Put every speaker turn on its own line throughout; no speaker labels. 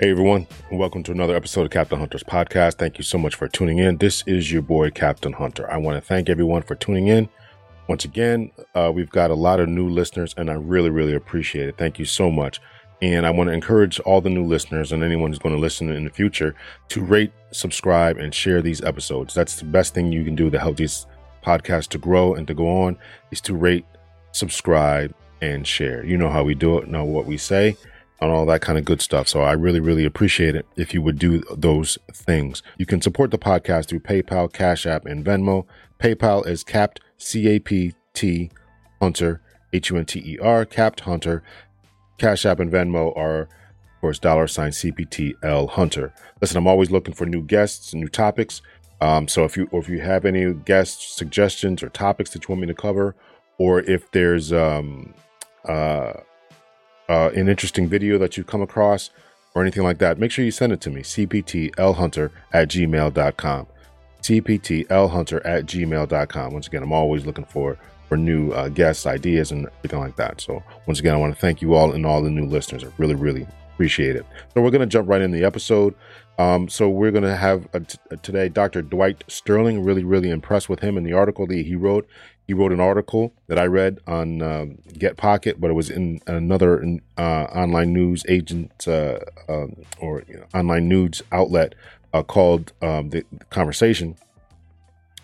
Hey everyone, welcome to another episode of Captain Hunter's podcast. Thank you so much for tuning in. This is your boy Captain Hunter. I want to thank everyone for tuning in. Once again, uh, we've got a lot of new listeners, and I really, really appreciate it. Thank you so much. And I want to encourage all the new listeners and anyone who's going to listen in the future to rate, subscribe, and share these episodes. That's the best thing you can do to help these podcasts to grow and to go on is to rate, subscribe, and share. You know how we do it, know what we say, and all that kind of good stuff. So I really, really appreciate it if you would do those things. You can support the podcast through PayPal, Cash App, and Venmo. PayPal is capped C A P T Hunter H U N T E R capped Hunter. Cash App and Venmo are, of course, dollar sign CPTL Hunter. Listen, I'm always looking for new guests and new topics. Um, so if you or if you have any guest suggestions or topics that you want me to cover, or if there's um, uh, uh, an interesting video that you come across or anything like that, make sure you send it to me, cptlhunter at gmail.com. cptlhunter at gmail.com. Once again, I'm always looking for for new uh, guests, ideas, and everything like that. So once again, I want to thank you all and all the new listeners. I really, really appreciate it. So we're going to jump right in the episode. Um, so we're going to have a t- a today Dr. Dwight Sterling. Really, really impressed with him in the article that he wrote. He wrote an article that I read on um, Get Pocket, but it was in another uh, online news agent uh, um, or you know, online news outlet uh, called um, the, the Conversation.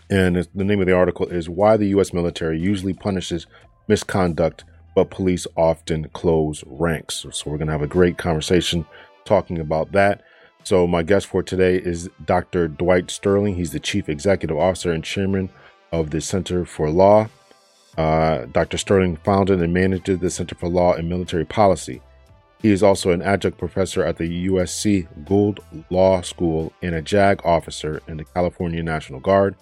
And the name of the article is Why the U.S. Military Usually Punishes Misconduct, but Police Often Close Ranks. So, we're going to have a great conversation talking about that. So, my guest for today is Dr. Dwight Sterling. He's the Chief Executive Officer and Chairman of the Center for Law. Uh, Dr. Sterling founded and managed the Center for Law and Military Policy. He is also an adjunct professor at the USC Gould Law School and a JAG officer in the California National Guard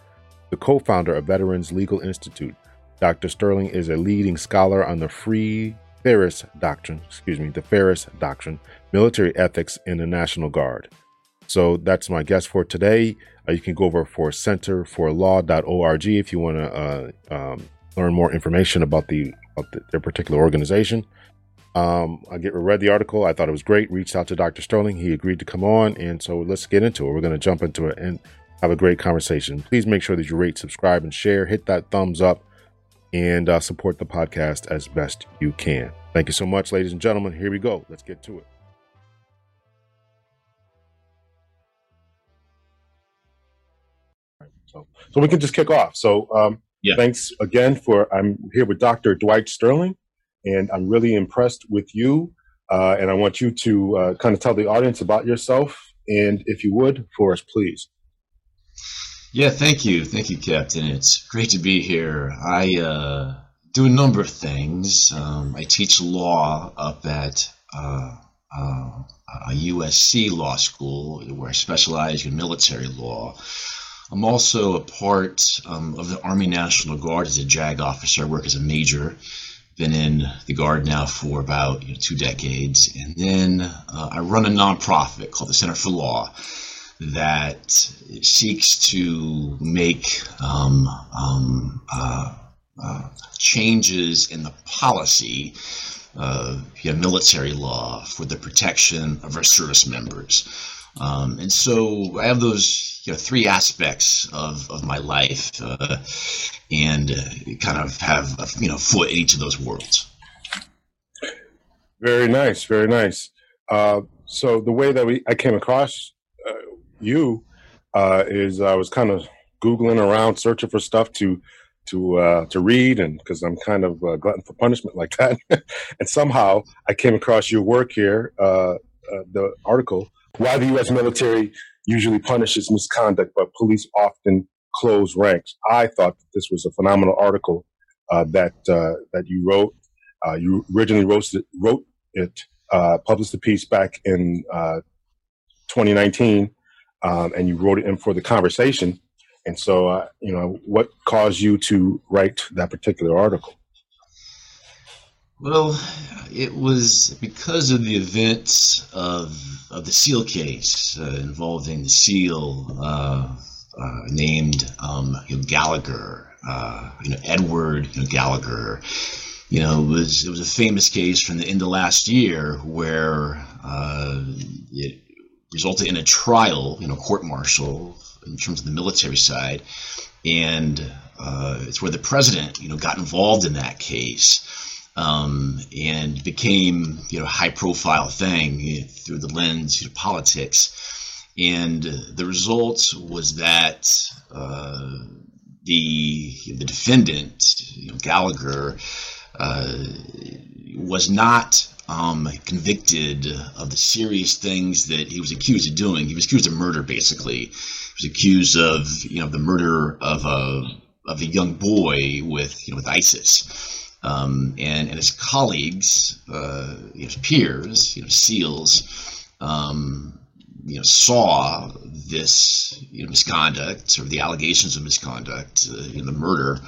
the co founder of Veterans Legal Institute. Dr. Sterling is a leading scholar on the Free Feres Doctrine, excuse me, the Feres Doctrine, military ethics in the National Guard. So that's my guest for today. Uh, you can go over for centerforlaw.org if you want to uh, um, learn more information about the, about the their particular organization. Um, I get read the article. I thought it was great. Reached out to Dr. Sterling. He agreed to come on, and so let's get into it. We're going to jump into it and have a great conversation. Please make sure that you rate, subscribe, and share. Hit that thumbs up and uh, support the podcast as best you can. Thank you so much, ladies and gentlemen. Here we go. Let's get to it. So, so we can just kick off. So, um,
Yeah.
thanks again for. I'm here with Dr. Dwight Sterling, and I'm really impressed with you. Uh, and I want you to uh, kind of tell the audience about yourself, and if you would, for us, please.
Yeah, thank you. Thank you, Captain. It's great to be here. I uh, do a number of things. Um, I teach law up at uh, uh, a USC law school where I specialize in military law. I'm also a part um, of the Army National Guard as a JAG officer. I work as a major. Been in the Guard now for about you know, two decades. And then uh, I run a nonprofit called the Center for Law that seeks to make um, um, uh, uh, changes in the policy of military law for the protection of our service members. Um, and so I have those you know, three aspects of, of my life uh, and uh, kind of have a you know, foot in each of those worlds.
Very nice, very nice. Uh, so the way that we I came across uh, you uh, is I was kind of googling around, searching for stuff to to uh, to read, and because I'm kind of uh, glutton for punishment like that, and somehow I came across your work here, uh, uh, the article why the U.S. military usually punishes misconduct, but police often close ranks. I thought that this was a phenomenal article uh, that uh, that you wrote. Uh, you originally wrote it, wrote it uh, published the piece back in uh, 2019, um, and you wrote it in for the conversation. And so, uh, you know, what caused you to write that particular article?
Well, it was because of the events of, of the SEAL case uh, involving the SEAL uh, uh, named um, you know, Gallagher, uh, you know Edward you know, Gallagher. You know, it was it was a famous case from the end of last year where uh, it, resulted in a trial, you know, court martial in terms of the military side, and uh, it's where the president, you know, got involved in that case. Um, and became you know a high profile thing you know, through the lens of politics and the result was that uh, the the defendant you know, Gallagher uh, was not um, convicted of the serious things that he was accused of doing. He was accused of murder, basically. He was accused of, you know, the murder of a of a young boy with, you know, with ISIS. Um, and, and his colleagues, uh, his peers, you know, SEALs, um, you know, saw this you know, misconduct or the allegations of misconduct, uh, you know, the murder,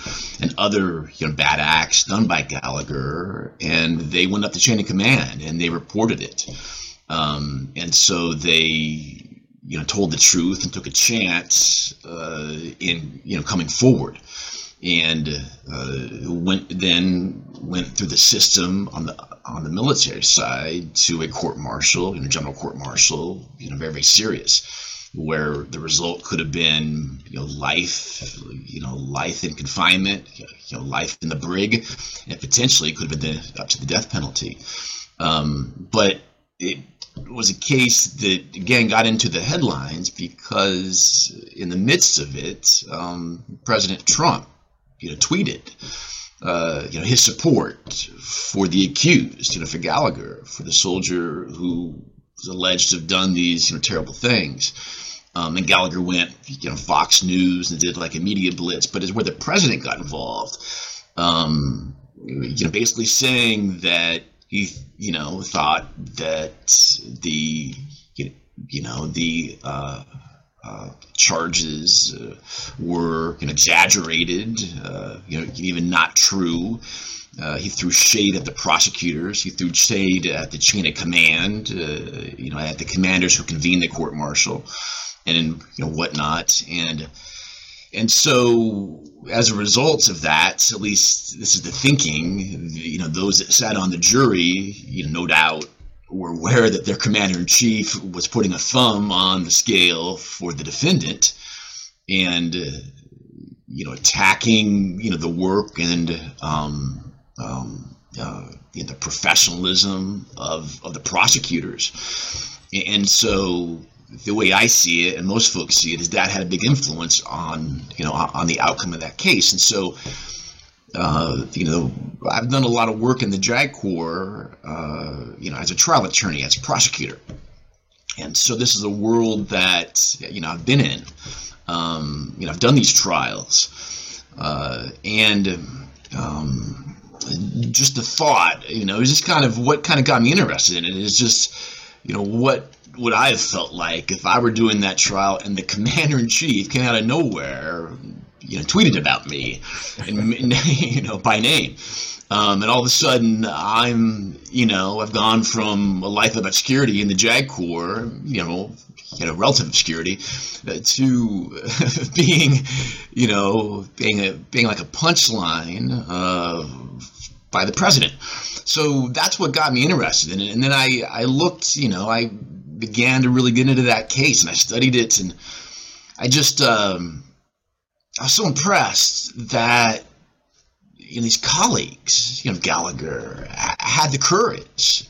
and other you know bad acts done by Gallagher, and they went up the chain of command and they reported it, um, and so they you know told the truth and took a chance uh, in you know coming forward and uh, went then went through the system on the on the military side to a court martial, you know, general court martial, you know, very very serious, where the result could have been you know life, you know, life in confinement, you know, life in the brig, and potentially could have been up to the death penalty. Um, but it was a case that again got into the headlines because in the midst of it, um, President Trump you know, tweeted, uh, you know, his support for the accused, you know, for Gallagher, for the soldier who was alleged to have done these, you know, terrible things. Um, and Gallagher went, you know, Fox News and did like a media blitz, but it's where the president got involved. Um, you know, basically saying that he, you know, thought that the, you know, the uh, uh, charges uh, were you know, exaggerated, uh, you know, even not true. Uh, he threw shade at the prosecutors. He threw shade at the chain of command, uh, you know, at the commanders who convened the court martial, and you know whatnot. And and so, as a result of that, at least this is the thinking. You know, those that sat on the jury, you know, no doubt were aware that their commander in chief was putting a thumb on the scale for the defendant and uh, you know attacking you know the work and um, um, uh, you know, the professionalism of, of the prosecutors. And so the way I see it and most folks see it is that had a big influence on you know on the outcome of that case. And so uh, you know, I've done a lot of work in the JAG Corps, uh, you know, as a trial attorney, as a prosecutor. And so this is a world that, you know, I've been in. Um, you know, I've done these trials. Uh, and um, just the thought, you know, is just kind of what kind of got me interested in it is just, you know, what would I have felt like if I were doing that trial and the commander in chief came out of nowhere, you know, tweeted about me, and, you know, by name. Um, and all of a sudden, I'm, you know, I've gone from a life of obscurity in the JAG Corps, you know, you know, relative obscurity, uh, to being, you know, being a being like a punchline uh, by the president. So that's what got me interested in it. And then I I looked, you know, I began to really get into that case, and I studied it, and I just. Um, I was so impressed that you know, these colleagues, you know, Gallagher, had the courage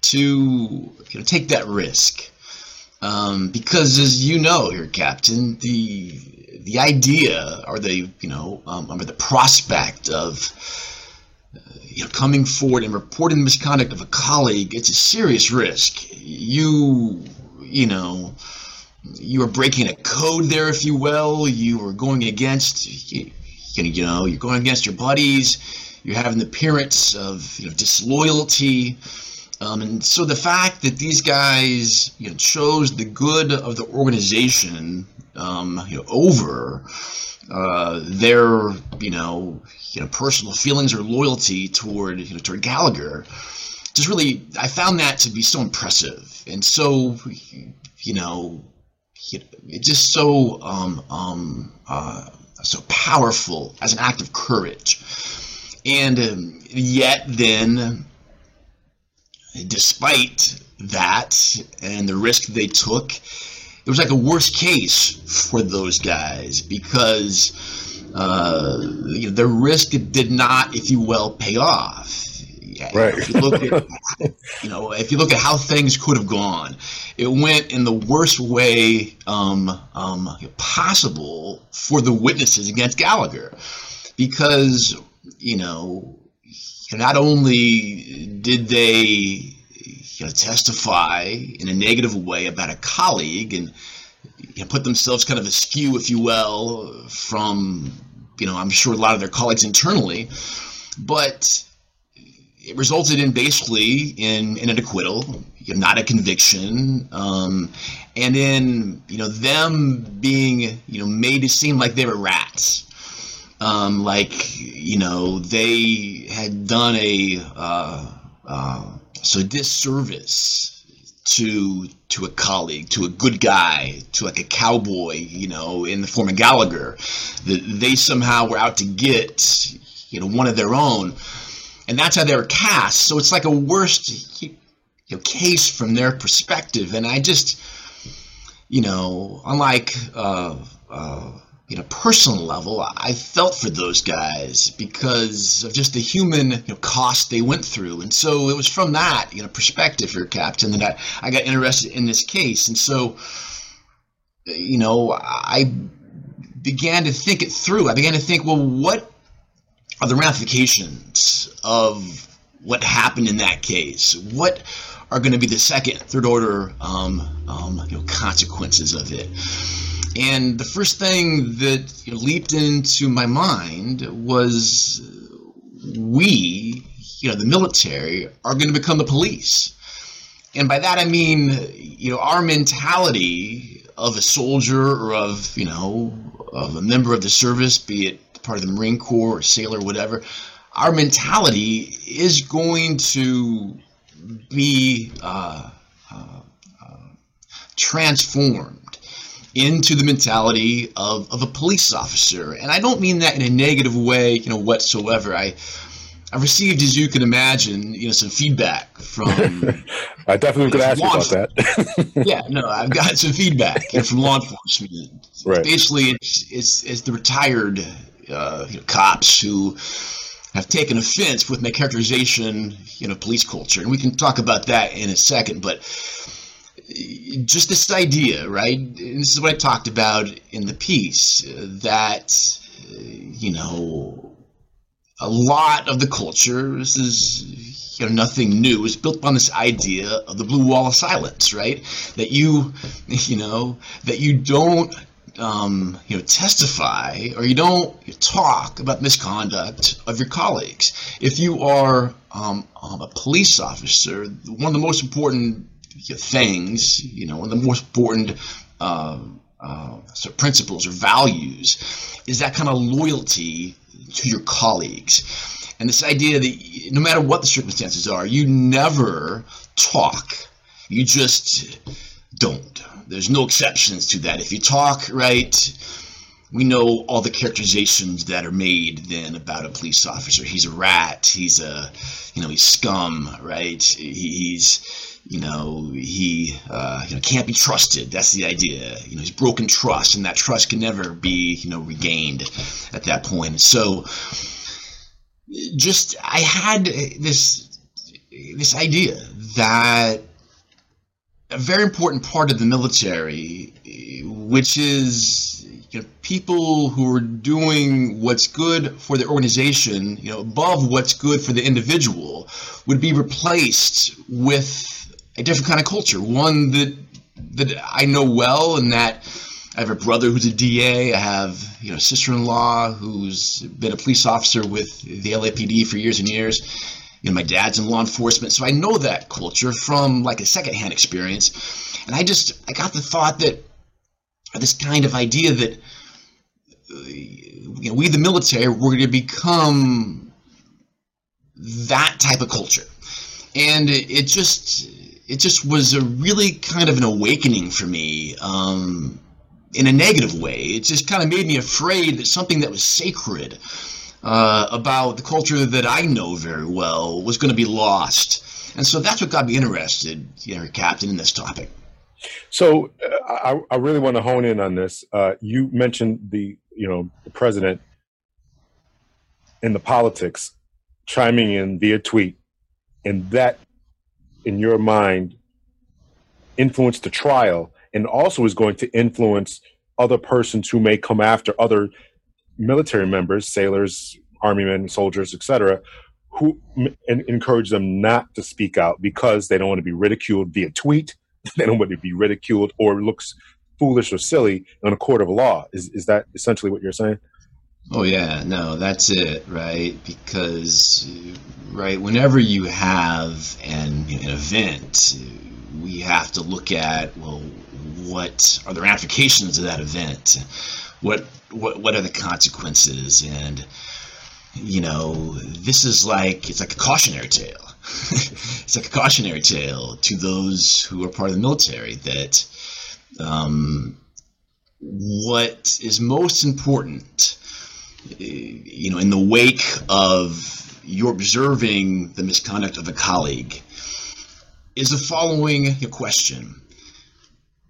to you know, take that risk. Um, because as you know, here, Captain, the the idea or the you know um, or the prospect of uh, you know coming forward and reporting the misconduct of a colleague, it's a serious risk. You you know you are breaking a code there, if you will. You are going against, you, you know, you're going against your buddies. You're having the appearance of you know, disloyalty. Um, and so the fact that these guys you know, chose the good of the organization um, you know, over uh, their you know, you know personal feelings or loyalty toward you know, toward Gallagher, just really I found that to be so impressive and so you know it's just so um, um, uh, so powerful as an act of courage, and um, yet then despite that and the risk they took, it was like a worst case for those guys because uh, you know, the risk did not, if you will, pay off.
Right.
If you look at, you know, if you look at how things could have gone, it went in the worst way um, um, possible for the witnesses against Gallagher, because you know, not only did they you know, testify in a negative way about a colleague and you know, put themselves kind of askew, if you will, from you know, I'm sure a lot of their colleagues internally, but it resulted in basically in, in an acquittal, you know, not a conviction, um, and in you know them being you know made to seem like they were rats, um, like you know they had done a uh, uh, so disservice to to a colleague, to a good guy, to like a cowboy, you know, in the form of Gallagher, that they somehow were out to get you know one of their own and that's how they were cast. So it's like a worst you know, case from their perspective. And I just, you know, unlike uh, uh, you know personal level, I felt for those guys because of just the human you know, cost they went through. And so it was from that you know perspective here, Captain, that I, I got interested in this case. And so, you know, I began to think it through. I began to think, well, what are the ramifications of what happened in that case? What are going to be the second, third order um, um, you know, consequences of it? And the first thing that you know, leaped into my mind was we, you know, the military, are going to become the police. And by that I mean, you know, our mentality of a soldier or of, you know, of a member of the service, be it part of the Marine Corps or sailor, whatever, our mentality is going to be uh, uh, uh, transformed into the mentality of, of a police officer. And I don't mean that in a negative way, you know, whatsoever. I I've received, as you can imagine, you know, some feedback from.
I definitely could ask you about that.
yeah, no, I've got some feedback you know, from law enforcement.
Right.
Basically, it's it's it's the retired uh, you know, cops who have taken offense with my characterization, you know, police culture, and we can talk about that in a second. But just this idea, right? And this is what I talked about in the piece that you know a lot of the culture. This is you know nothing new. It's built upon this idea of the blue wall of silence, right? That you you know that you don't um, you know, testify or you don't talk about misconduct of your colleagues. If you are um, um, a police officer, one of the most important things, you know, one of the most important uh, uh, principles or values is that kind of loyalty to your colleagues. And this idea that no matter what the circumstances are, you never talk. You just don't. There's no exceptions to that. If you talk right, we know all the characterizations that are made then about a police officer. He's a rat. He's a, you know, he's scum, right? He's, you know, he, uh, you know, can't be trusted. That's the idea. You know, he's broken trust, and that trust can never be, you know, regained at that point. So, just I had this this idea that a very important part of the military, which is you know, people who are doing what's good for the organization, you know, above what's good for the individual, would be replaced with a different kind of culture, one that that I know well, and that I have a brother who's a DA. I have you know sister-in-law who's been a police officer with the LAPD for years and years you know, my dad's in law enforcement, so I know that culture from like a secondhand experience. And I just, I got the thought that this kind of idea that, uh, you know, we the military, we're going to become that type of culture. And it, it, just, it just was a really kind of an awakening for me. Um, in a negative way. It just kind of made me afraid that something that was sacred uh, about the culture that I know very well was going to be lost And so that's what got me interested, you know, Captain, in this topic.
So uh, I, I really want to hone in on this. Uh, you mentioned the, you know, the president in the politics chiming in via tweet, and that, in your mind, influenced the trial, and also is going to influence other persons who may come after other military members, sailors, army men, soldiers, etc., who and encourage them not to speak out because they don't want to be ridiculed via tweet. They don't want to be ridiculed or looks foolish or silly in a court of law. Is is that essentially what you're saying?
Oh yeah, no, that's it, right? Because right, whenever you have an, an event, we have to look at well, what are the ramifications of that event? What what what are the consequences? And you know, this is like it's like a cautionary tale. it's like a cautionary tale to those who are part of the military that um, what is most important, you know, in the wake of you observing the misconduct of a colleague, is the following question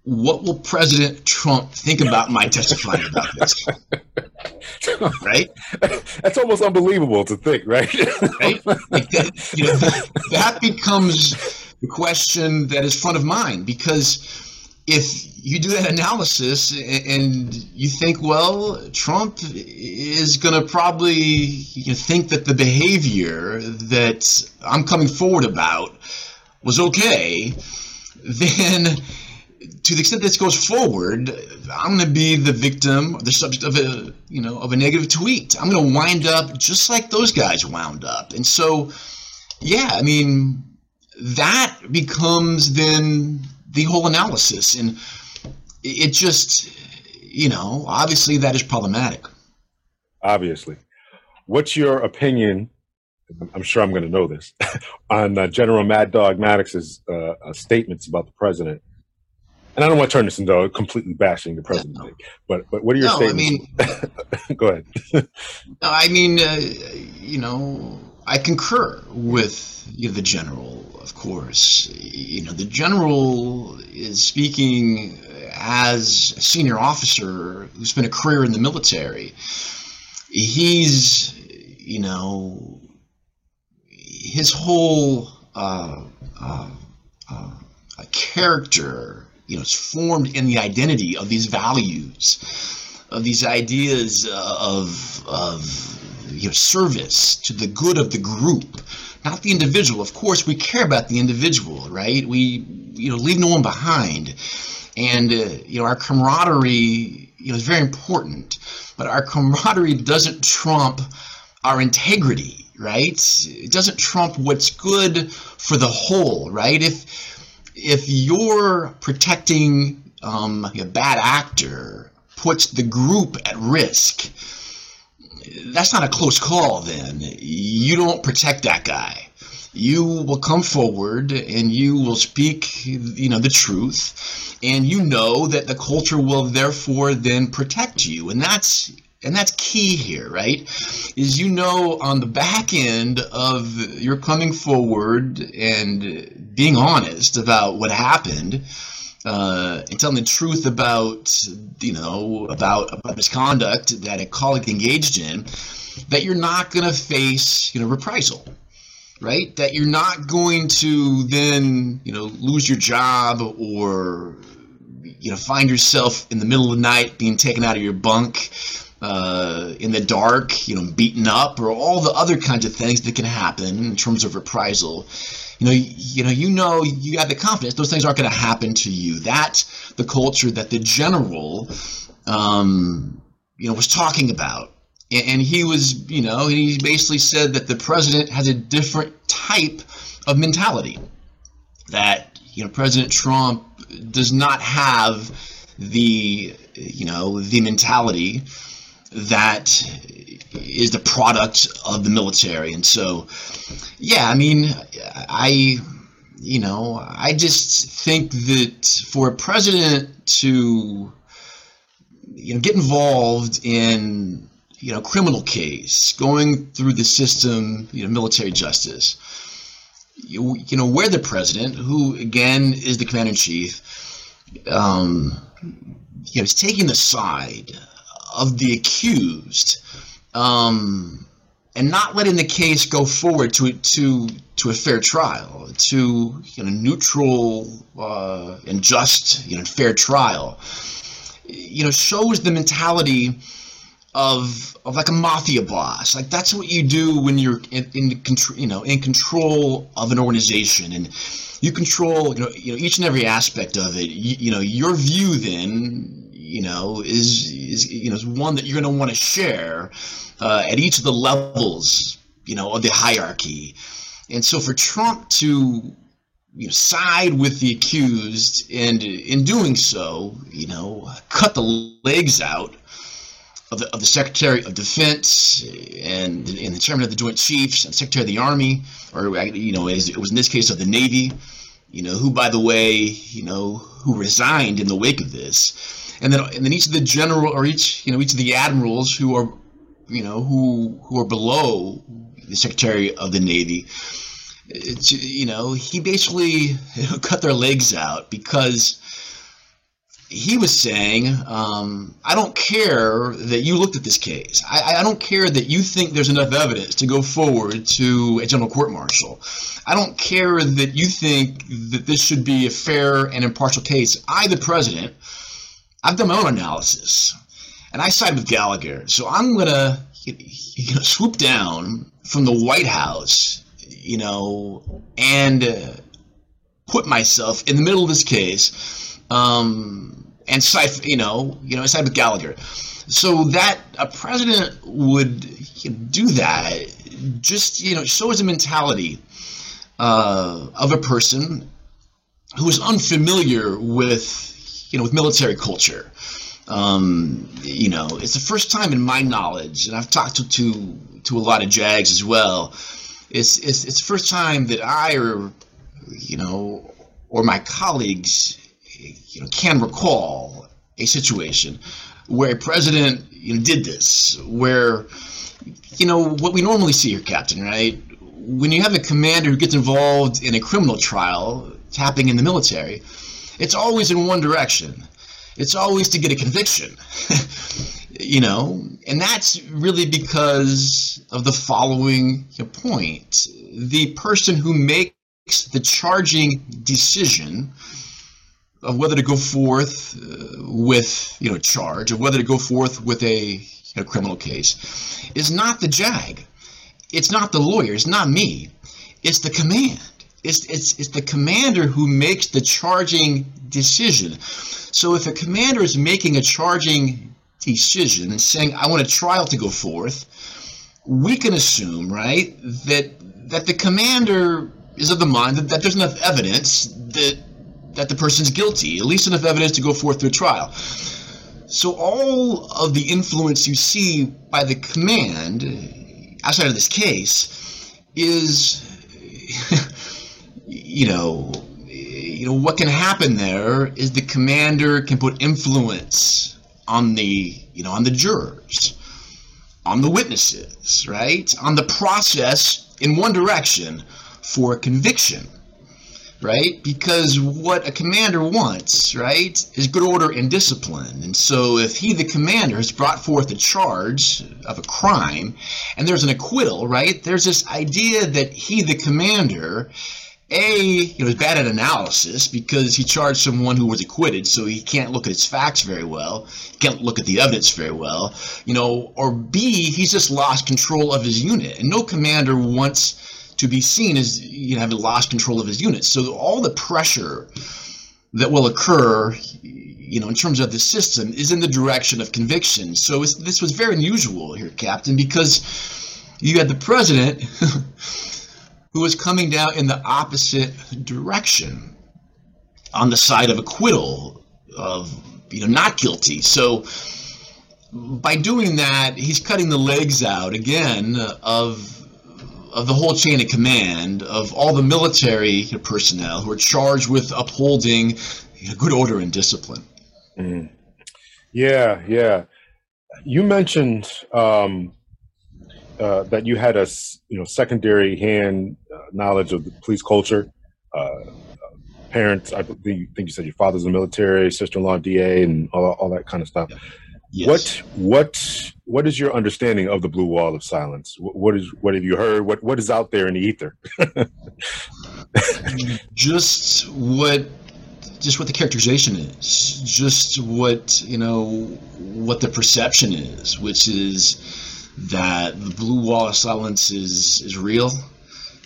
what will President Trump think about my testifying about this? right?
That's almost unbelievable to think, right?
right? Like that, you know, that becomes the question that is front of mind because if you do that analysis and you think, well, Trump is going to probably you think that the behavior that I'm coming forward about was okay, then to the extent this goes forward, I'm going to be the victim, the subject of a, you know, of a negative tweet. I'm going to wind up just like those guys wound up. And so, yeah, I mean, that becomes then the whole analysis. And it just, you know, obviously that is problematic.
Obviously. What's your opinion? I'm sure I'm going to know this on uh, General Mad Dog Mattis's uh, uh, statements about the president and I don't want to turn this into completely bashing the president, no. but but what are your no, statements? I mean, go ahead.
no, I mean, uh, you know, I concur with you know, the general, of course. You know, the general is speaking as a senior officer who spent a career in the military. He's, you know, his whole uh, uh, uh character you know, it's formed in the identity of these values, of these ideas of, of you know, service to the good of the group, not the individual. Of course, we care about the individual, right? We, you know, leave no one behind. And, uh, you know, our camaraderie, you know, is very important. But our camaraderie doesn't trump our integrity, right? It doesn't trump what's good for the whole, right? If if you're protecting um, a bad actor puts the group at risk, that's not a close call then. You don't protect that guy. You will come forward and you will speak, you know, the truth, and you know that the culture will therefore then protect you. And that's and that's key here, right? Is you know on the back end of your coming forward and being honest about what happened uh, and telling the truth about you know about about misconduct that a colleague engaged in, that you're not going to face you know reprisal, right? That you're not going to then you know lose your job or you know find yourself in the middle of the night being taken out of your bunk uh, in the dark, you know, beaten up, or all the other kinds of things that can happen in terms of reprisal. You know, you, know, you know, you have the confidence those things aren't going to happen to you. That's the culture that the general, um, you know, was talking about, and, and he was, you know, he basically said that the president has a different type of mentality. That you know, President Trump does not have the, you know, the mentality that is the product of the military. And so, yeah, I mean, I, you know, I just think that for a president to, you know, get involved in, you know, criminal case, going through the system, you know, military justice, you, you know, where the president, who again is the commander in chief, um, you know, is taking the side of the accused um, and not letting the case go forward to to to a fair trial, to you know, neutral uh, and just you know fair trial. You know, shows the mentality of of like a mafia boss. Like that's what you do when you're in, in control, you know, in control of an organization, and you control, you know, you know each and every aspect of it. You, you know, your view then, you know, is is you know is one that you're going to want to share uh, at each of the levels, you know, of the hierarchy. And so for Trump to you know, side with the accused and in doing so, you know, cut the legs out of the, of the Secretary of Defense and, and the Chairman of the Joint Chiefs and Secretary of the Army, or you know, it was in this case of the Navy, you know, who by the way, you know, who resigned in the wake of this, and then and then each of the general or each you know each of the admirals who are, you know, who who are below the Secretary of the Navy. It's, you know, he basically cut their legs out because he was saying, um, I don't care that you looked at this case. I, I, don't care that you think there's enough evidence to go forward to a general court martial. I don't care that you think that this should be a fair and impartial case. I, the president, I've done my own analysis, and I side with Gallagher. So I'm gonna you know, swoop down from the White House, you know, and uh, put myself in the middle of this case. Um, and side, you know, you know, side with Gallagher. So that a president would you know, do that just you know shows a mentality uh, of a person who is unfamiliar with you know with military culture. Um, you know, it's the first time in my knowledge, and I've talked to to, to a lot of JAGs as well. It's, it's it's the first time that I or you know or my colleagues you know, can recall a situation where a president you know, did this, where, you know, what we normally see here, Captain, right? When you have a commander who gets involved in a criminal trial, tapping in the military, it's always in one direction. It's always to get a conviction, you know, and that's really because of the following point. The person who makes the charging decision of whether to go forth uh, with you know charge of whether to go forth with a know, criminal case is not the JAG. It's not the lawyer. It's not me. It's the command. It's, it's, it's the commander who makes the charging decision. So if a commander is making a charging decision and saying, I want a trial to go forth, we can assume, right, that that the commander is of the mind that, that there's enough evidence that that the person's guilty, at least enough evidence to go forth to a trial. So all of the influence you see by the command outside of this case is, you know, you know what can happen there is the commander can put influence on the you know on the jurors, on the witnesses, right, on the process in one direction for conviction right? Because what a commander wants, right, is good order and discipline. And so if he, the commander, has brought forth a charge of a crime and there's an acquittal, right, there's this idea that he, the commander, a, you was bad at analysis because he charged someone who was acquitted, so he can't look at his facts very well, can't look at the evidence very well, you know, or B, he's just lost control of his unit. And no commander wants to be seen as you know, having lost control of his units. So all the pressure that will occur, you know, in terms of the system, is in the direction of conviction. So this was very unusual here, Captain, because you had the president who was coming down in the opposite direction, on the side of acquittal, of you know, not guilty. So by doing that, he's cutting the legs out again of of the whole chain of command of all the military personnel who are charged with upholding good order and discipline.
Mm. Yeah, yeah. You mentioned um, uh, that you had a you know secondary hand uh, knowledge of the police culture. Uh, parents, I think you said your father's in the military, sister-in-law DA, and all, all that kind of stuff. Yes. What what what is your understanding of the blue wall of silence? What, what is what have you heard? What what is out there in the ether?
just what just what the characterization is, just what you know what the perception is, which is that the blue wall of silence is is real.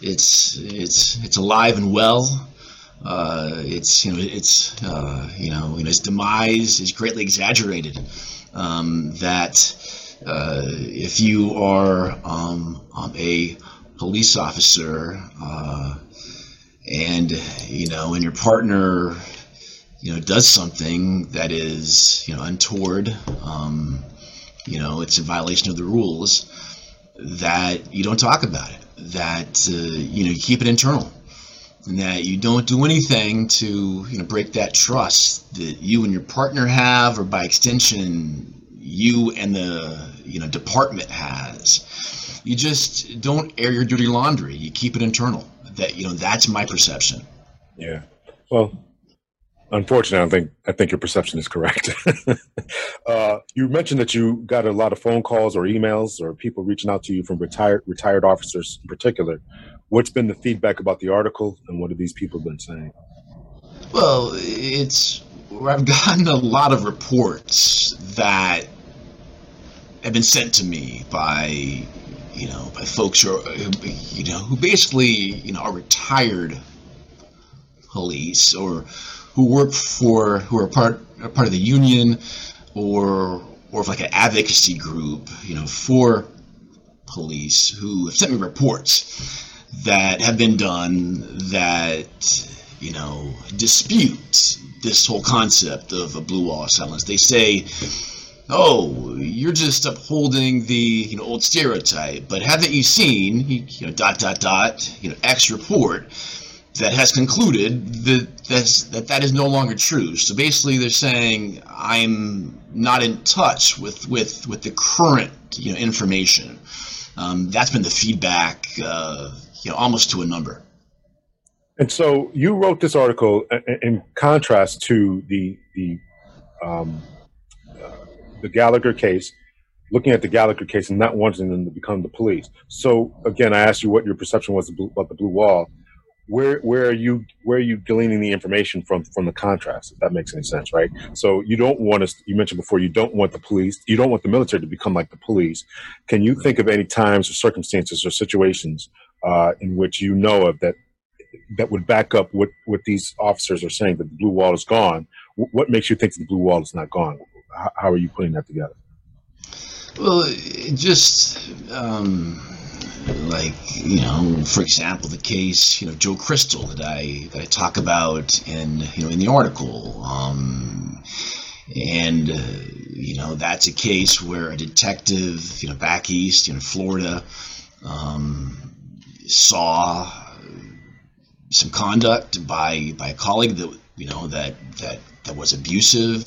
It's it's it's alive and well. Uh, it's you know it's uh, you know, its demise is greatly exaggerated um, that uh, if you are um, um, a police officer uh, and you know and your partner you know does something that is you know untoward um, you know it's a violation of the rules that you don't talk about it that uh, you know you keep it internal and that you don't do anything to you know break that trust that you and your partner have or by extension you and the you know department has. You just don't air your dirty laundry. You keep it internal. That you know that's my perception.
Yeah. Well unfortunately i think i think your perception is correct. Uh, you mentioned that you got a lot of phone calls or emails or people reaching out to you from retired retired officers in particular. What's been the feedback about the article and what have these people been saying?
Well it's i've gotten a lot of reports that have been sent to me by you know by folks who are, you know who basically you know are retired police or who work for who are part part of the union or or of like an advocacy group you know for police who have sent me reports that have been done that you know dispute this whole concept of a blue wall of silence. They say, "Oh, you're just upholding the you know old stereotype," but haven't you seen you know dot dot dot you know X report that has concluded that that's, that that is no longer true. So basically, they're saying I'm not in touch with with with the current you know information. Um, that's been the feedback. Uh, you know, almost to a number.
And so you wrote this article in contrast to the the um, uh, the Gallagher case, looking at the Gallagher case and not wanting them to become the police. So again, I asked you what your perception was about the blue wall. Where where are you where are you gleaning the information from from the contrast? If that makes any sense, right? So you don't want us. You mentioned before you don't want the police. You don't want the military to become like the police. Can you think of any times or circumstances or situations uh, in which you know of that that would back up what what these officers are saying that the blue wall is gone. what makes you think the blue wall is not gone? How, how are you putting that together?
Well, just um, like you know, for example, the case you know Joe Crystal that I that I talk about in you know in the article. Um, and uh, you know that's a case where a detective you know back east in Florida um, saw some conduct by by a colleague that you know that that that was abusive,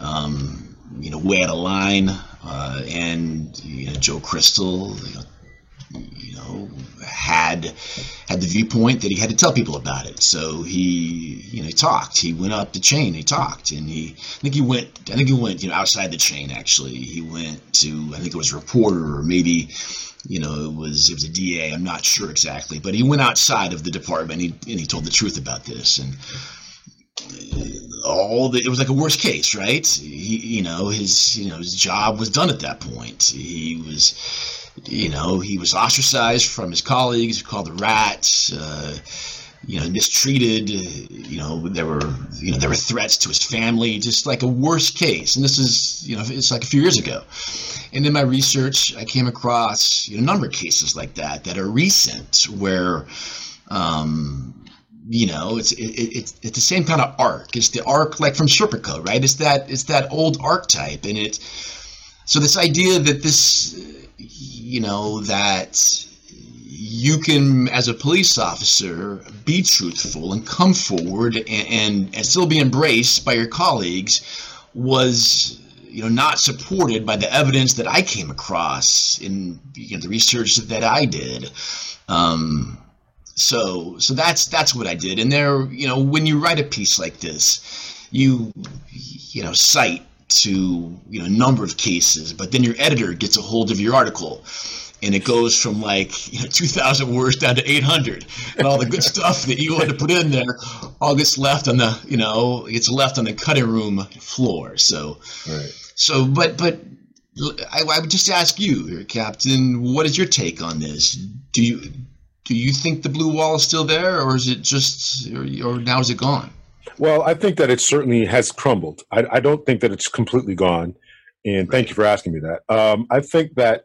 um, you know, way out of line, uh, and you know, Joe Crystal, you know, you know, had had the viewpoint that he had to tell people about it. So he, you know, he talked. He went up the chain. He talked, and he, I think he went. I think he went, you know, outside the chain. Actually, he went to. I think it was a reporter, or maybe you know, it was it was a DA. I'm not sure exactly, but he went outside of the department and he, and he told the truth about this. And uh, all the it was like a worst case, right? He, you know, his you know his job was done at that point. He was, you know, he was ostracized from his colleagues, called the rats. Uh, you know, mistreated. You know, there were you know there were threats to his family, just like a worst case. And this is you know it's like a few years ago. And in my research, I came across you know, a number of cases like that that are recent, where um, you know it's it, it, it's the same kind of arc. It's the arc like from Serpico, right? It's that it's that old archetype, and it. So this idea that this, you know, that you can, as a police officer, be truthful and come forward and, and, and still be embraced by your colleagues was you know, not supported by the evidence that I came across in you know, the research that I did. Um, so, so that's that's what I did. And there, you know, when you write a piece like this, you you know cite to you know a number of cases, but then your editor gets a hold of your article and it goes from like you know 2,000 words down to 800, and all the good stuff that you wanted to put in there all gets left on the you know gets left on the cutting room floor. So, right. so but but I, I would just ask you, Captain, what is your take on this? Do you do you think the blue wall is still there, or is it just, or, or now is it gone?
Well, I think that it certainly has crumbled. I, I don't think that it's completely gone. And thank you for asking me that. Um, I think that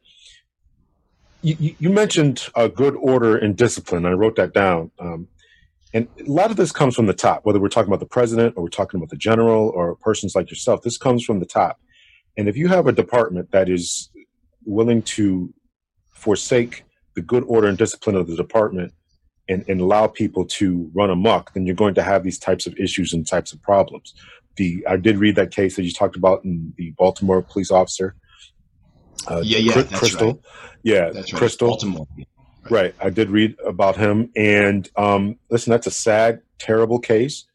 you, you, mentioned a good order and discipline. I wrote that down. Um, and a lot of this comes from the top, whether we're talking about the president or we're talking about the general or persons like yourself. This comes from the top. And if you have a department that is willing to forsake the good order and discipline of the department and, and allow people to run amok, then you're going to have these types of issues and types of problems. The I did read that case that you talked about in the Baltimore police officer.
Uh, yeah, yeah,
Crystal. Right. Yeah,
that's right.
Crystal.
Baltimore.
Right. right. I did read about him, and um, listen, that's a sad, terrible case.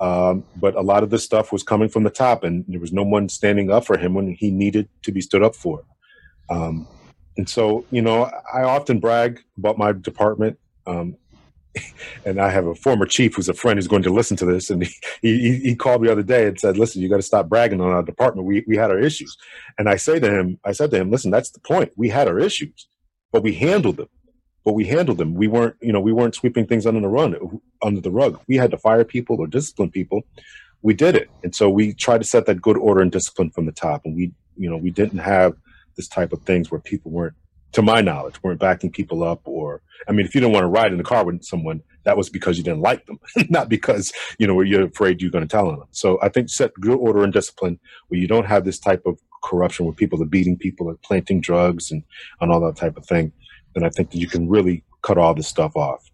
Um, but a lot of this stuff was coming from the top, and there was no one standing up for him when he needed to be stood up for. Um, and so, you know, I often brag about my department. Um, and I have a former chief who's a friend who's going to listen to this, and he, he, he called me the other day and said, "Listen, you got to stop bragging on our department. We we had our issues." And I say to him, I said to him, "Listen, that's the point. We had our issues, but we handled them. But we handled them. We weren't, you know, we weren't sweeping things under the run, under the rug. We had to fire people or discipline people. We did it, and so we tried to set that good order and discipline from the top. And we, you know, we didn't have this type of things where people weren't to my knowledge, weren't backing people up or, I mean, if you didn't want to ride in the car with someone, that was because you didn't like them, not because, you know, you're afraid you're going to tell on them. So I think set good order and discipline where you don't have this type of corruption where people are beating people or planting drugs and, and all that type of thing, then I think that you can really cut all this stuff off.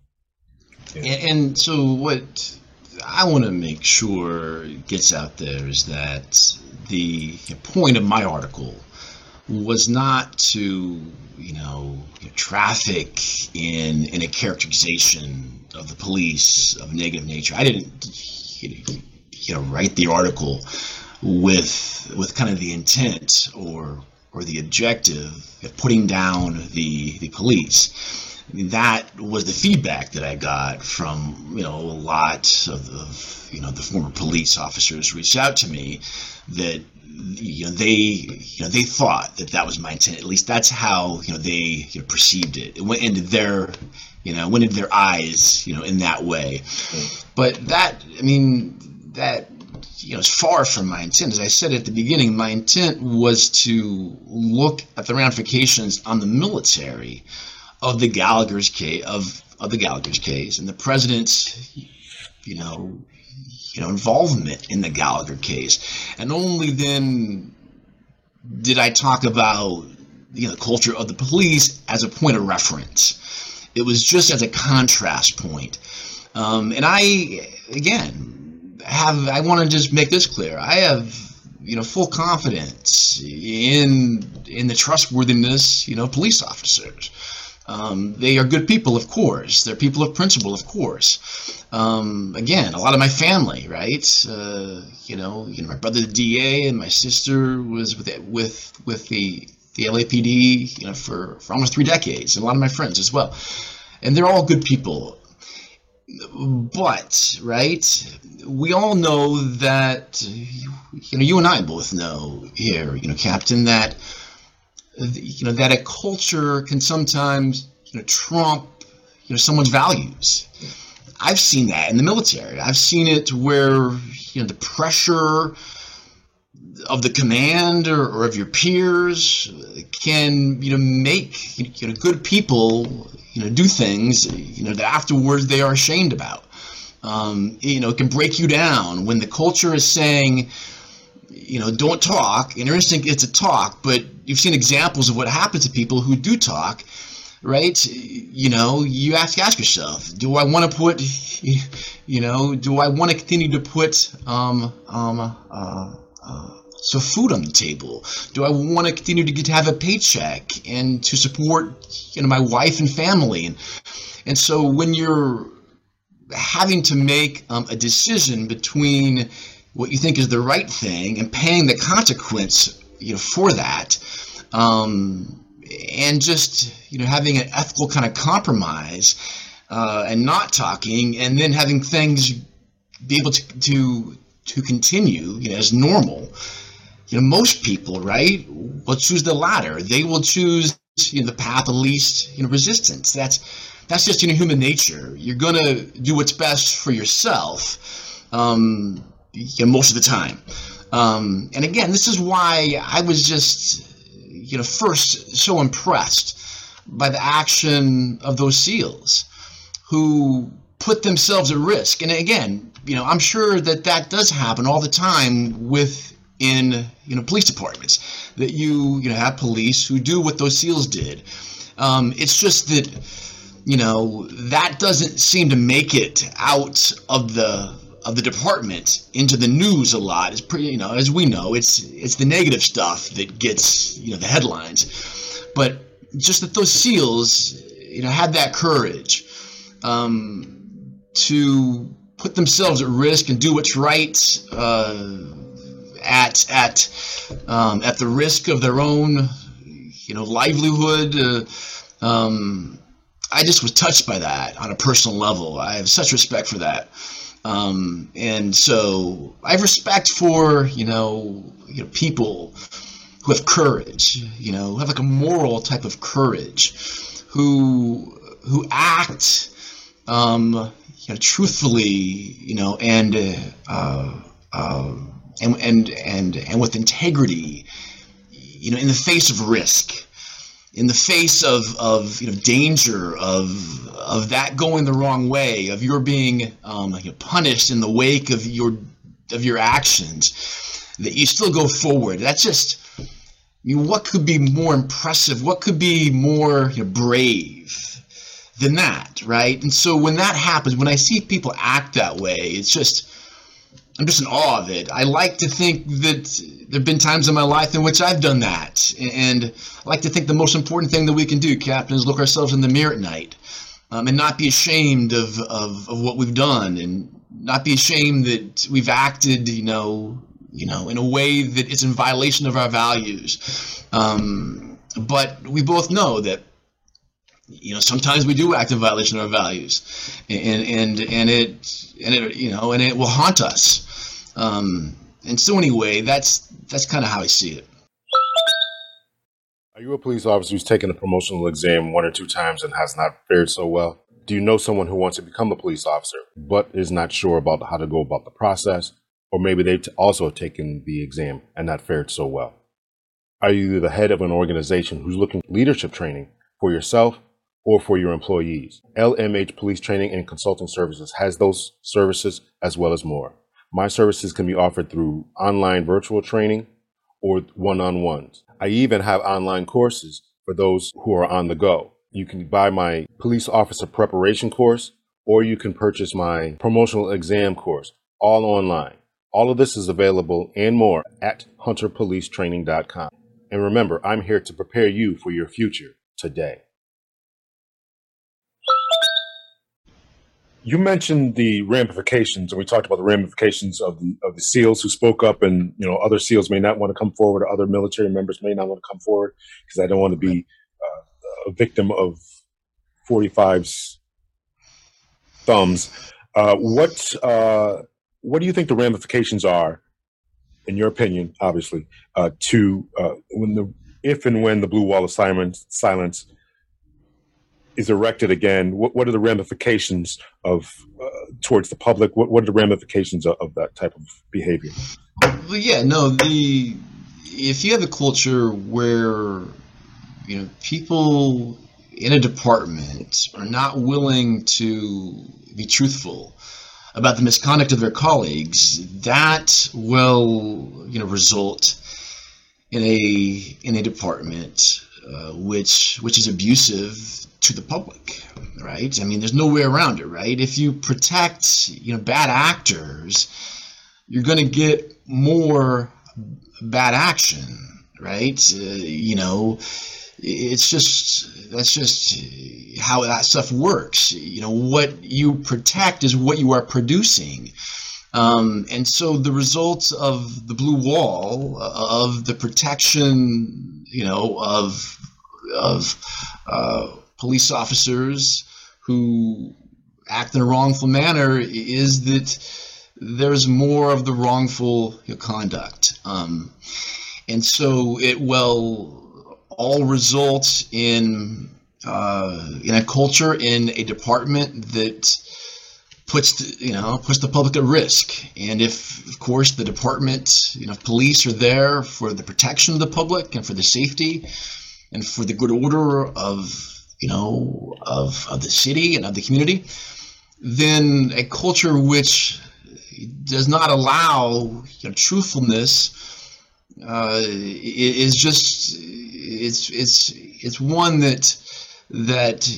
Yeah. And, and so what I want to make sure gets out there is that the point of my article was not to you know traffic in in a characterization of the police of negative nature. I didn't you know write the article with with kind of the intent or or the objective of putting down the the police. I mean, that was the feedback that I got from you know a lot of, of you know the former police officers reached out to me that you know they you know they thought that that was my intent. At least that's how you know they you know, perceived it. It went into their you know went into their eyes you know in that way. But that i mean that you know is far from my intent. As i said at the beginning my intent was to look at the ramifications on the military of the gallagher's case of of the gallagher's case. And the president's you know you know, involvement in the Gallagher case. And only then did I talk about you know, the culture of the police as a point of reference. It was just as a contrast point. Um, and I, again, have I want to just make this clear. I have you know full confidence in in the trustworthiness you know police officers. Um, they are good people, of course. They're people of principle, of course. Um, again, a lot of my family, right? Uh, you know, you know, my brother, the DA, and my sister was with it, with with the the LAPD, you know, for for almost three decades, and a lot of my friends as well. And they're all good people. But right, we all know that you know you and I both know here, you know, Captain, that you know that a culture can sometimes you know trump you know someone's values. I've seen that in the military. I've seen it where you know the pressure of the command or, or of your peers can you know make you know good people you know do things you know that afterwards they are ashamed about. Um, you know, it can break you down when the culture is saying you know, don't talk, and your instinct is to talk, but you've seen examples of what happens to people who do talk, right? You know, you have to ask yourself, do I want to put, you know, do I want to continue to put um, um, uh, uh, so food on the table? Do I want to continue to get to have a paycheck and to support you know my wife and family? And and so when you're having to make um, a decision between what you think is the right thing and paying the consequence you know for that um, and just you know having an ethical kind of compromise uh, and not talking and then having things be able to to to continue you know as normal. You know most people right will choose the latter. They will choose you know the path of least you know resistance. That's that's just you know human nature. You're gonna do what's best for yourself um, you know, most of the time. Um, and again this is why i was just you know first so impressed by the action of those seals who put themselves at risk. And again you know i'm sure that that does happen all the time within you know police departments that you you know have police who do what those seals did. Um, it's just that you know that doesn't seem to make it out of the of the department into the news a lot. Is pretty you know as we know it's it's the negative stuff that gets you know the headlines. But just that those seals you know had that courage um, to put themselves at risk and do what's right uh, at at um, at the risk of their own you know livelihood uh, um, I just was touched by that on a personal level. I have such respect for that um, and so I have respect for you know, you know people who have courage, you know, who have like a moral type of courage, who who act um, you know, truthfully, you know, and uh, uh, and and and and with integrity, you know, in the face of risk in the face of, of you know danger of of that going the wrong way of your being um, you know, punished in the wake of your of your actions that you still go forward. That's just I mean what could be more impressive? What could be more you know, brave than that right? And so when that happens when I see people act that way it's just I'm just in awe of it. I like to think that there have been times in my life in which I've done that. And I like to think the most important thing that we can do, Captain, is look ourselves in the mirror at night um, and not be ashamed of, of, of what we've done and not be ashamed that we've acted, you know, you know, in a way that is in violation of our values. Um, but we both know that you know sometimes we do act in violation of our values and and and it and it you know and it will haunt us um, and so anyway, that's that's kind of how I see it.
Are you a police officer who's taken a promotional exam one or two times and has not fared so well? Do you know someone who wants to become a police officer but is not sure about how to go about the process? Or maybe they've also taken the exam and not fared so well? Are you the head of an organization who's looking leadership training for yourself or for your employees? LMH Police Training and Consulting Services has those services as well as more. My services can be offered through online virtual training or one on ones. I even have online courses for those who are on the go. You can buy my police officer preparation course or you can purchase my promotional exam course, all online. All of this is available and more at hunterpolicetraining.com. And remember, I'm here to prepare you for your future today. You mentioned the ramifications, and we talked about the ramifications of the of the SEALs who spoke up, and you know other SEALs may not want to come forward, or other military members may not want to come forward because I don't want to be uh, a victim of 45's thumbs. Uh, what uh, what do you think the ramifications are, in your opinion, obviously, uh, to uh, when the if and when the blue wall of silence silence is erected again, what, what are the ramifications of uh, towards the public? What, what are the ramifications of, of that type of behavior?
Well, yeah, no, the if you have a culture where you know people in a department are not willing to be truthful about the misconduct of their colleagues, that will you know result in a in a department uh, which which is abusive to the public, right? I mean, there's no way around it, right? If you protect, you know, bad actors, you're going to get more bad action, right? Uh, you know, it's just that's just how that stuff works. You know, what you protect is what you are producing. Um, and so the results of the blue wall, of the protection, you know, of of uh, police officers who act in a wrongful manner, is that there's more of the wrongful conduct. Um, and so it will all result in uh, in a culture in a department that puts the, you know puts the public at risk. And if, of course, the department, you know, police are there for the protection of the public and for the safety and for the good order of you know of, of the city and of the community, then a culture which does not allow you know, truthfulness uh, is just it's it's it's one that that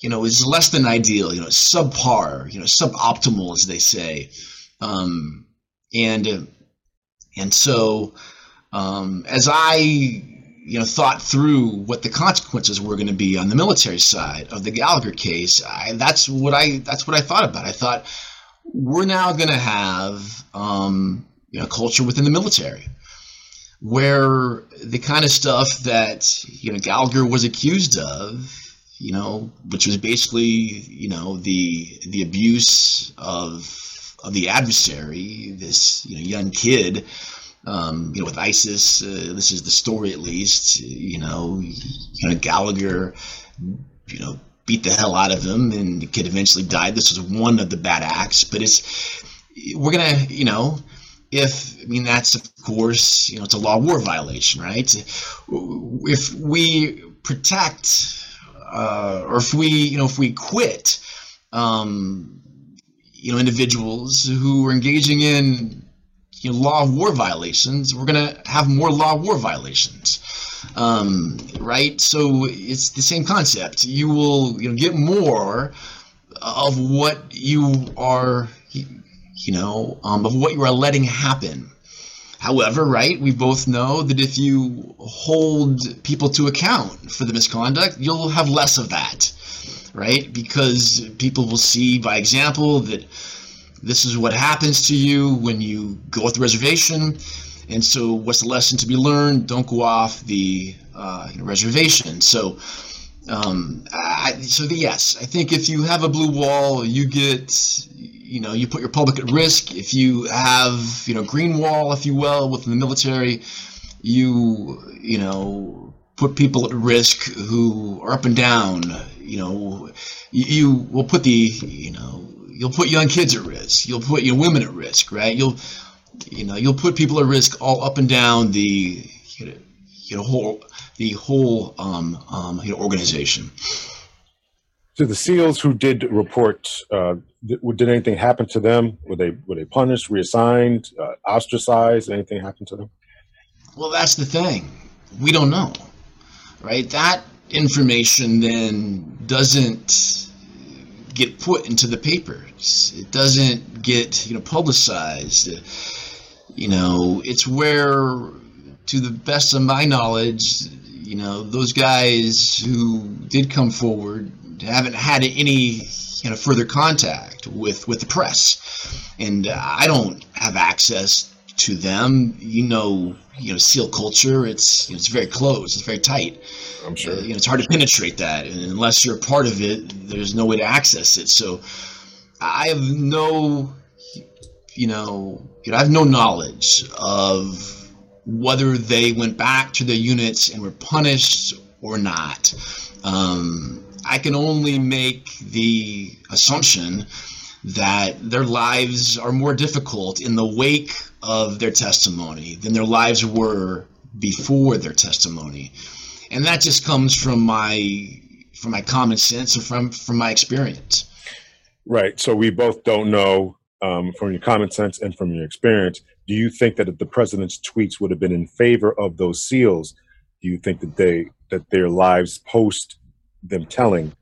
you know is less than ideal you know subpar you know suboptimal as they say. Um, and and so um, as I you know thought through what the consequences were going to be on the military side of the Gallagher case I, that's what I that's what I thought about. I thought we're now going to have um, you know culture within the military where the kind of stuff that you know Gallagher was accused of, you know, which was basically you know the the abuse of of the adversary, this you know young kid, um, you know, with ISIS. Uh, this is the story, at least. You know, you know Gallagher, you know, beat the hell out of him, and the kid eventually died. This was one of the bad acts, but it's we're gonna, you know, if I mean that's of course, you know, it's a law war violation, right? If we protect, uh, or if we, you know, if we quit, um, you know, individuals who are engaging in you know, law of war violations, we're going to have more law of war violations um, right? So it's the same concept. You will you know get more of what you are you know um, of what you are letting happen. However, right, we both know that if you hold people to account for the misconduct, you'll have less of that, right? Because people will see by example that this is what happens to you when you go with the reservation and so, what's the lesson to be learned? Don't go off the uh, reservation. So, um, I, so the, yes, I think if you have a blue wall, you get, you know, you put your public at risk. If you have, you know, green wall, if you will, within the military, you, you know, put people at risk who are up and down. You know, you, you will put the, you know, you'll put young kids at risk. You'll put your women at risk, right? You'll you know you'll put people at risk all up and down the you know, you know whole the whole um, um, you know, organization.
So the SEALs who did report, uh, did, did, anything happen to them? Were they were they punished, reassigned, uh, ostracized? Anything happen to them?
Well, that's the thing. We don't know, right? That information then doesn't get put into the papers. It doesn't get you know publicized you know, it's where, to the best of my knowledge, you know, those guys who did come forward haven't had any you know further contact with with the press, and I don't have access to them. You know, you know, SEAL culture. It's you know, it's very close. It's very tight.
I'm sure. Uh,
you know, it's hard to penetrate that, and unless you're a part of it, there's no way to access it. So, I have no you know, you know, I have no knowledge of whether they went back to their units and were punished or not. Um, I can only make the assumption that their lives are more difficult in the wake of their testimony than their lives were before their testimony. And that just comes from my from my common sense and from from my experience.
Right. So we both don't know um, from your common sense and from your experience, do you think that if the president's tweets would have been in favor of those seals, do you think that they that their lives post them telling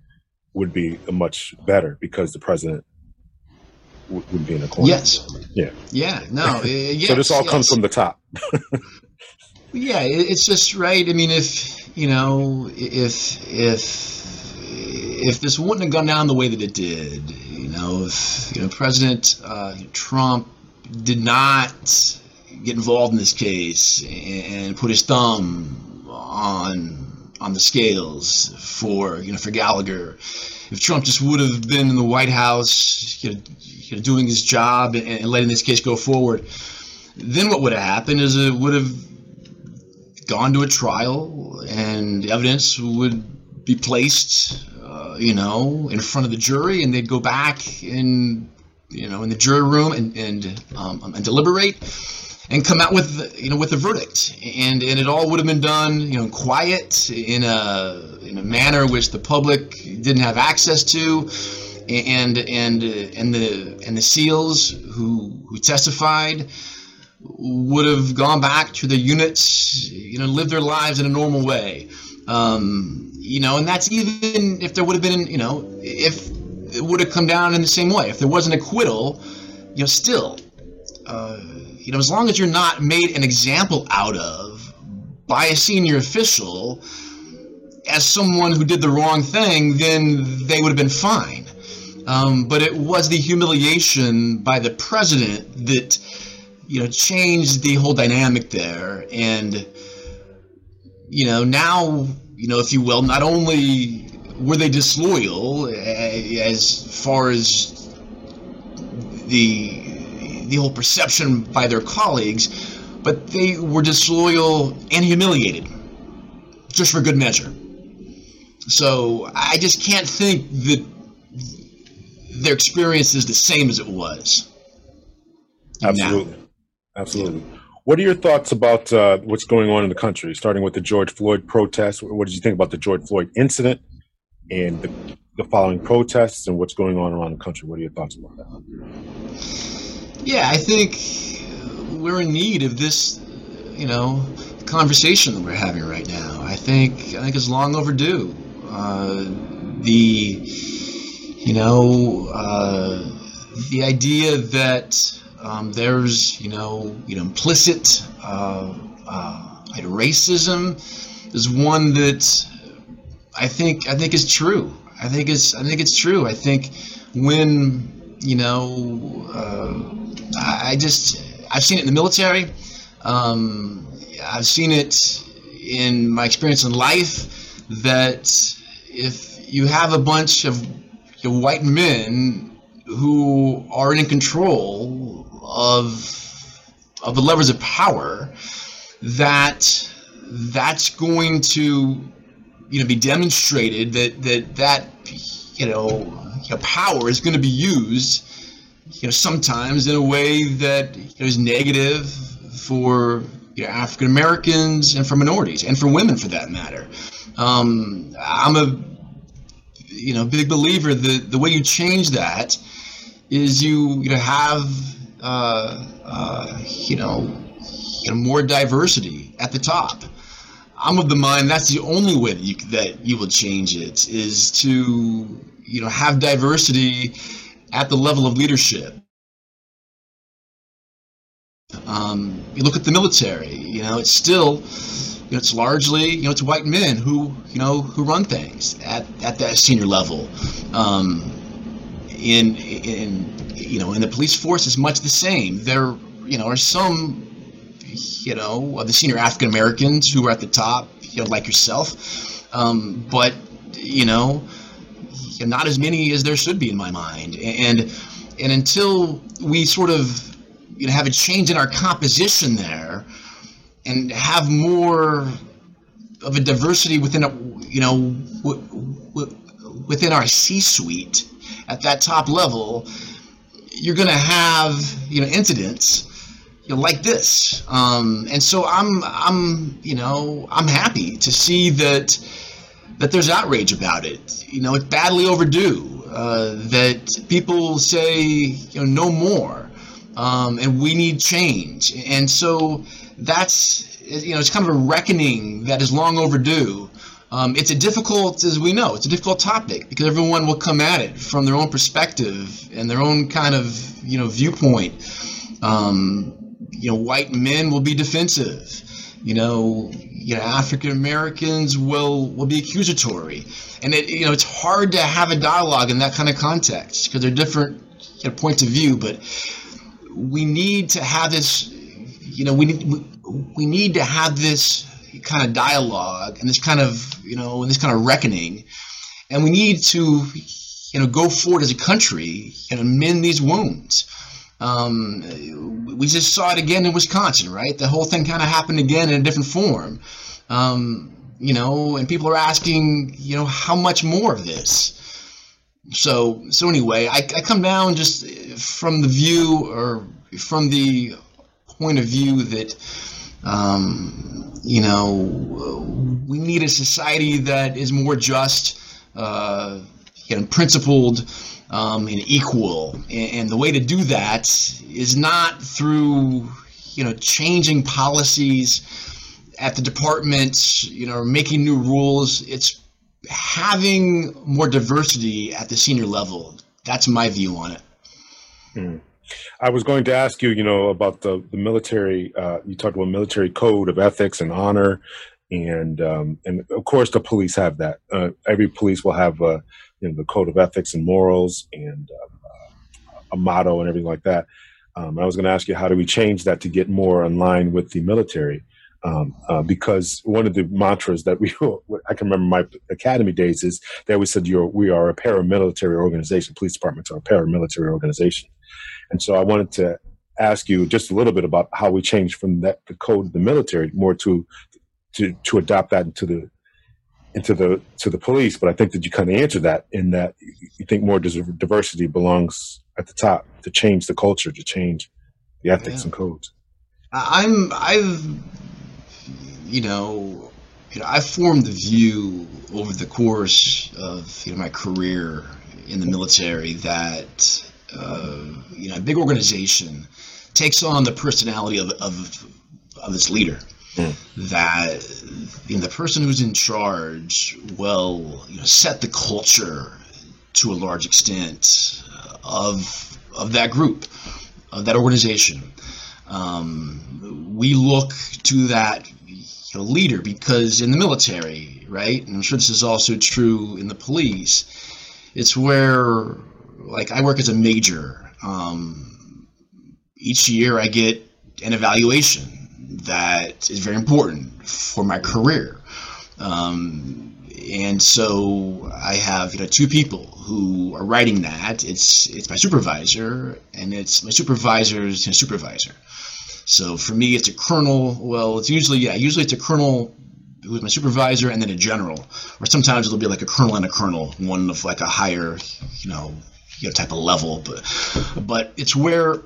would be much better because the president would, would be in the corner.
Yes.
Yeah.
Yeah. No. uh, yes,
so this all
yes.
comes from the top.
Yeah, it's just right. I mean, if you know, if if if this wouldn't have gone down the way that it did, you know, if you know President uh, Trump did not get involved in this case and put his thumb on on the scales for you know for Gallagher, if Trump just would have been in the White House, you know, you know doing his job and, and letting this case go forward, then what would have happened is it would have gone to a trial and evidence would be placed, uh, you know, in front of the jury, and they'd go back in, you know, in the jury room and and, um, and deliberate and come out with you know with a verdict and and it all would have been done you know quiet in a in a manner which the public didn't have access to and and and the and the seals who who testified would have gone back to the units, you know, lived their lives in a normal way. Um, you know, and that's even if there would have been, you know, if it would have come down in the same way. If there was an acquittal, you know, still, uh, you know, as long as you're not made an example out of by a senior official as someone who did the wrong thing, then they would have been fine. Um, but it was the humiliation by the president that you know changed the whole dynamic there and you know now you know if you will not only were they disloyal eh, as far as the the whole perception by their colleagues but they were disloyal and humiliated just for good measure so i just can't think that their experience is the same as it was now.
Absolutely. Absolutely. What are your thoughts about uh, what's going on in the country, starting with the George Floyd protests? What did you think about the George Floyd incident and the, the following protests and what's going on around the country? What are your thoughts about that?
Yeah, I think we're in need of this, you know, conversation that we're having right now. I think I think it's long overdue. Uh, the, you know, uh, the idea that um, there's, you know, you know, implicit uh, uh, racism is one that I think I think is true. I think it's I think it's true. I think when you know, uh, I just I've seen it in the military. Um, I've seen it in my experience in life that if you have a bunch of you know, white men who are in control of of the levers of power, that that's going to you know be demonstrated that that that you know, you know power is going to be used you know sometimes in a way that you know, is negative for you know, African Americans and for minorities and for women for that matter. Um, I'm a you know big believer that the way you change that is you you know have uh, uh, you know you know more diversity at the top. I'm of the mind that's the only way that you that you will change it is to you know have diversity at the level of leadership. Um, you look at the military. You know, it's still you know, it's largely you know it's white men who you know who run things at, at that senior level. Um, in in you know in the police force is much the same. There you know are some you know of the senior African Americans who are at the top, you know, like yourself, um, but you know not as many as there should be in my mind. And and until we sort of you know have a change in our composition there and have more of a diversity within a you know w- w- within our C-suite at that top level, you're going to have you know incidents you know, like this. Um, and so I'm I'm you know I'm happy to see that that there's outrage about it. You know, it's badly overdue. Uh, that people say you know no more, um, and we need change. And so that's you know it's kind of a reckoning that is long overdue Um, it's a difficult, as we know, it's a difficult topic because everyone will come at it from their own perspective and their own kind of you know viewpoint. Um, you know, white men will be defensive. You know, you know, African Americans will will be accusatory, and it you know it's hard to have a dialogue in that kind of context because they're different you know, points of view. But we need to have this. You know, we need we, we need to have this kind of dialogue and this kind of you know and this kind of reckoning, and we need to you know go forward as a country and mend these wounds. Um, we just saw it again in Wisconsin, right? The whole thing kind of happened again in a different form. Um, you know, and people are asking, you know, how much more of this? So, so anyway, I, I come down just from the view or from the point of view that, um, you know, we need a society that is more just uh, and principled um, and equal. And, and the way to do that is not through, you know, changing policies at the department, you know, making new rules. It's having more diversity at the senior level. That's my view on it.
Hmm. I was going to ask you, you know, about the, the military. Uh, you talked about military code of ethics and honor, and um, and of course the police have that. Uh, every police will have uh, you know the code of ethics and morals and uh, a motto and everything like that. Um, I was going to ask you how do we change that to get more in line with the military? Um, uh, because one of the mantras that we I can remember my academy days is they always said You're, we are a paramilitary organization. Police departments are a paramilitary organization, and so I wanted to ask you just a little bit about how we changed from that the code of the military more to to to adopt that into the into the to the police. But I think that you kind of answered that in that you think more diversity belongs at the top to change the culture, to change the ethics yeah. and codes.
I'm I've you know you know I've formed the view over the course of you know my career in the military that uh, you know a big organization takes on the personality of of, of its leader mm. that the person who's in charge will you know, set the culture to a large extent of of that group, of that organization. Um, we look to that you know, leader because in the military, right, and I'm sure this is also true in the police, it's where, like, I work as a major. Um, each year I get an evaluation that is very important for my career. Um, and so I have you know two people who are writing that. It's it's my supervisor and it's my supervisor's supervisor. So for me, it's a colonel. Well, it's usually yeah, usually it's a colonel who's my supervisor and then a general, or sometimes it'll be like a colonel and a colonel, one of like a higher you know you know type of level. But but it's where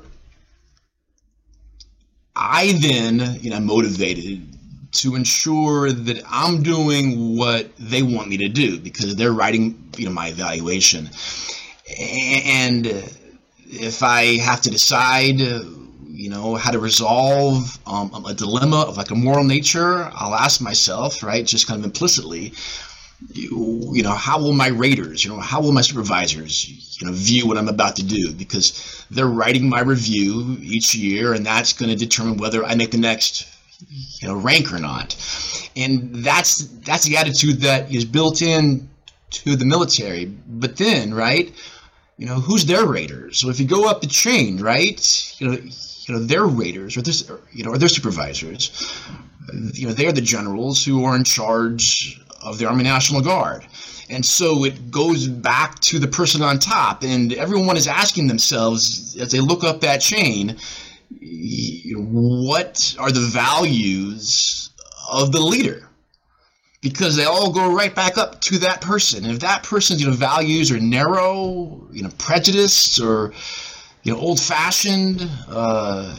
I then, you know, motivated to ensure that I'm doing what they want me to do because they're writing, you know, my evaluation. And if I have to decide, you know, how to resolve um, a dilemma of like a moral nature, I'll ask myself, right, just kind of implicitly, you, know, how will my raters, you know, how will my supervisors, you know, view what I'm about to do? Because they're writing my review each year, and that's going to determine whether I make the next, you know, rank or not. And that's that's the attitude that is built in to the military. But then, right, you know, who's their raters? So if you go up the chain, right, you know, you know, their raters or this, you know, or their supervisors, you know, they're the generals who are in charge of the Army National Guard. And so it goes back to the person on top, and everyone is asking themselves as they look up that chain, what are the values of the leader? Because they all go right back up to that person. And if that person's you know values are narrow, you know, prejudiced or you know old-fashioned, uh,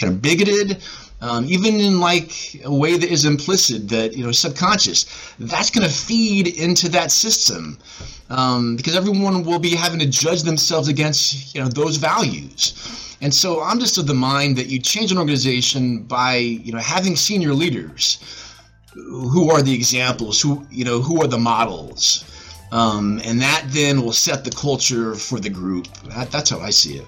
kind of bigoted, um, even in like a way that is implicit, that you know, subconscious, that's going to feed into that system um, because everyone will be having to judge themselves against you know those values. And so I'm just of the mind that you change an organization by you know having senior leaders who are the examples? Who you know? Who are the models? Um, and that then will set the culture for the group. That, that's how I see it.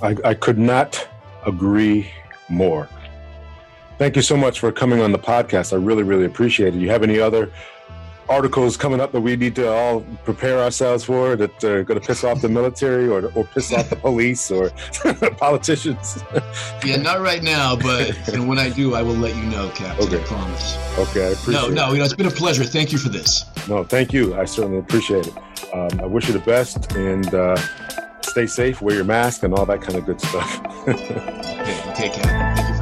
I, I could not agree more. Thank you so much for coming on the podcast. I really, really appreciate it. You have any other articles coming up that we need to all prepare ourselves for that are going to piss off the military or, or piss off the police or politicians?
yeah, not right now, but and when I do, I will let you know, Captain. Okay. I promise.
Okay, I appreciate
no,
it.
No, you know, it's been a pleasure. Thank you for this.
No, thank you. I certainly appreciate it. Um, I wish you the best and uh, stay safe, wear your mask, and all that kind of good stuff.
okay, okay, Captain. Thank you